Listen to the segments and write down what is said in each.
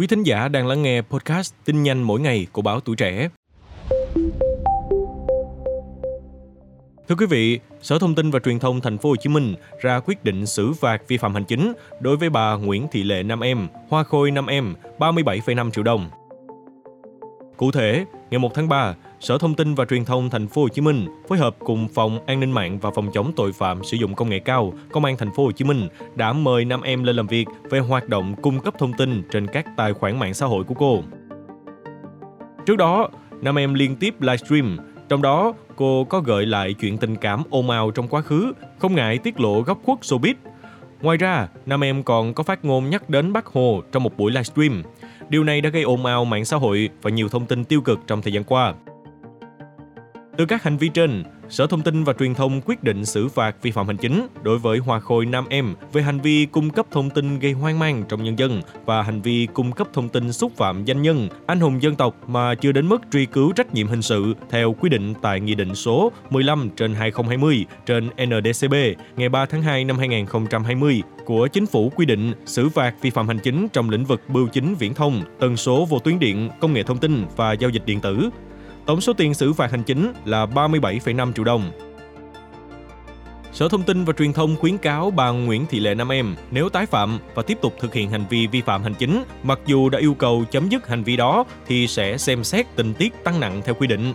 Quý thính giả đang lắng nghe podcast tin nhanh mỗi ngày của báo Tuổi Trẻ. Thưa quý vị, Sở Thông tin và Truyền thông Thành phố Hồ Chí Minh ra quyết định xử phạt vi phạm hành chính đối với bà Nguyễn Thị Lệ Nam Em, Hoa Khôi Nam Em, 37,5 triệu đồng. Cụ thể, ngày 1 tháng 3, Sở Thông tin và Truyền thông Thành phố Hồ Chí Minh phối hợp cùng Phòng An ninh mạng và Phòng chống tội phạm sử dụng công nghệ cao, Công an Thành phố Hồ Chí Minh đã mời Nam Em lên làm việc về hoạt động cung cấp thông tin trên các tài khoản mạng xã hội của cô. Trước đó, Nam Em liên tiếp livestream, trong đó cô có gợi lại chuyện tình cảm ồn ào trong quá khứ, không ngại tiết lộ góc khuất showbiz. Ngoài ra, Nam Em còn có phát ngôn nhắc đến Bác Hồ trong một buổi livestream. Điều này đã gây ồn ào mạng xã hội và nhiều thông tin tiêu cực trong thời gian qua. Từ các hành vi trên, Sở Thông tin và Truyền thông quyết định xử phạt vi phạm hành chính đối với Hoa Khôi Nam Em về hành vi cung cấp thông tin gây hoang mang trong nhân dân và hành vi cung cấp thông tin xúc phạm danh nhân, anh hùng dân tộc mà chưa đến mức truy cứu trách nhiệm hình sự theo quy định tại Nghị định số 15 trên 2020 trên NDCB ngày 3 tháng 2 năm 2020 của Chính phủ quy định xử phạt vi phạm hành chính trong lĩnh vực bưu chính viễn thông, tần số vô tuyến điện, công nghệ thông tin và giao dịch điện tử, Tổng số tiền xử phạt hành chính là 37,5 triệu đồng. Sở Thông tin và Truyền thông khuyến cáo bà Nguyễn Thị Lệ Nam Em nếu tái phạm và tiếp tục thực hiện hành vi vi phạm hành chính, mặc dù đã yêu cầu chấm dứt hành vi đó thì sẽ xem xét tình tiết tăng nặng theo quy định.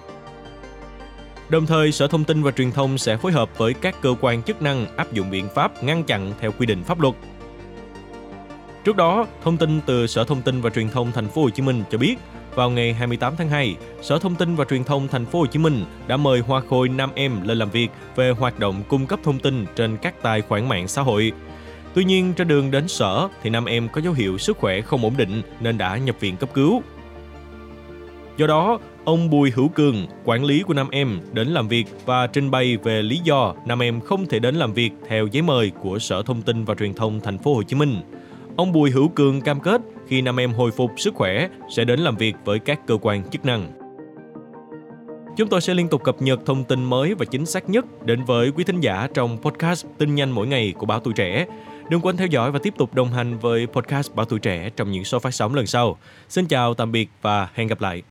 Đồng thời, Sở Thông tin và Truyền thông sẽ phối hợp với các cơ quan chức năng áp dụng biện pháp ngăn chặn theo quy định pháp luật. Trước đó, thông tin từ Sở Thông tin và Truyền thông Thành phố Hồ Chí Minh cho biết, vào ngày 28 tháng 2, Sở Thông tin và Truyền thông Thành phố Hồ Chí Minh đã mời Hoa Khôi Nam Em lên làm việc về hoạt động cung cấp thông tin trên các tài khoản mạng xã hội. Tuy nhiên, trên đường đến sở thì Nam Em có dấu hiệu sức khỏe không ổn định nên đã nhập viện cấp cứu. Do đó, ông Bùi Hữu Cường, quản lý của Nam Em, đến làm việc và trình bày về lý do Nam Em không thể đến làm việc theo giấy mời của Sở Thông tin và Truyền thông Thành phố Hồ Chí Minh. Ông Bùi Hữu Cường cam kết khi nam em hồi phục sức khỏe sẽ đến làm việc với các cơ quan chức năng. Chúng tôi sẽ liên tục cập nhật thông tin mới và chính xác nhất đến với quý thính giả trong podcast Tin nhanh mỗi ngày của Báo Tuổi Trẻ. Đừng quên theo dõi và tiếp tục đồng hành với podcast Báo Tuổi Trẻ trong những số phát sóng lần sau. Xin chào, tạm biệt và hẹn gặp lại.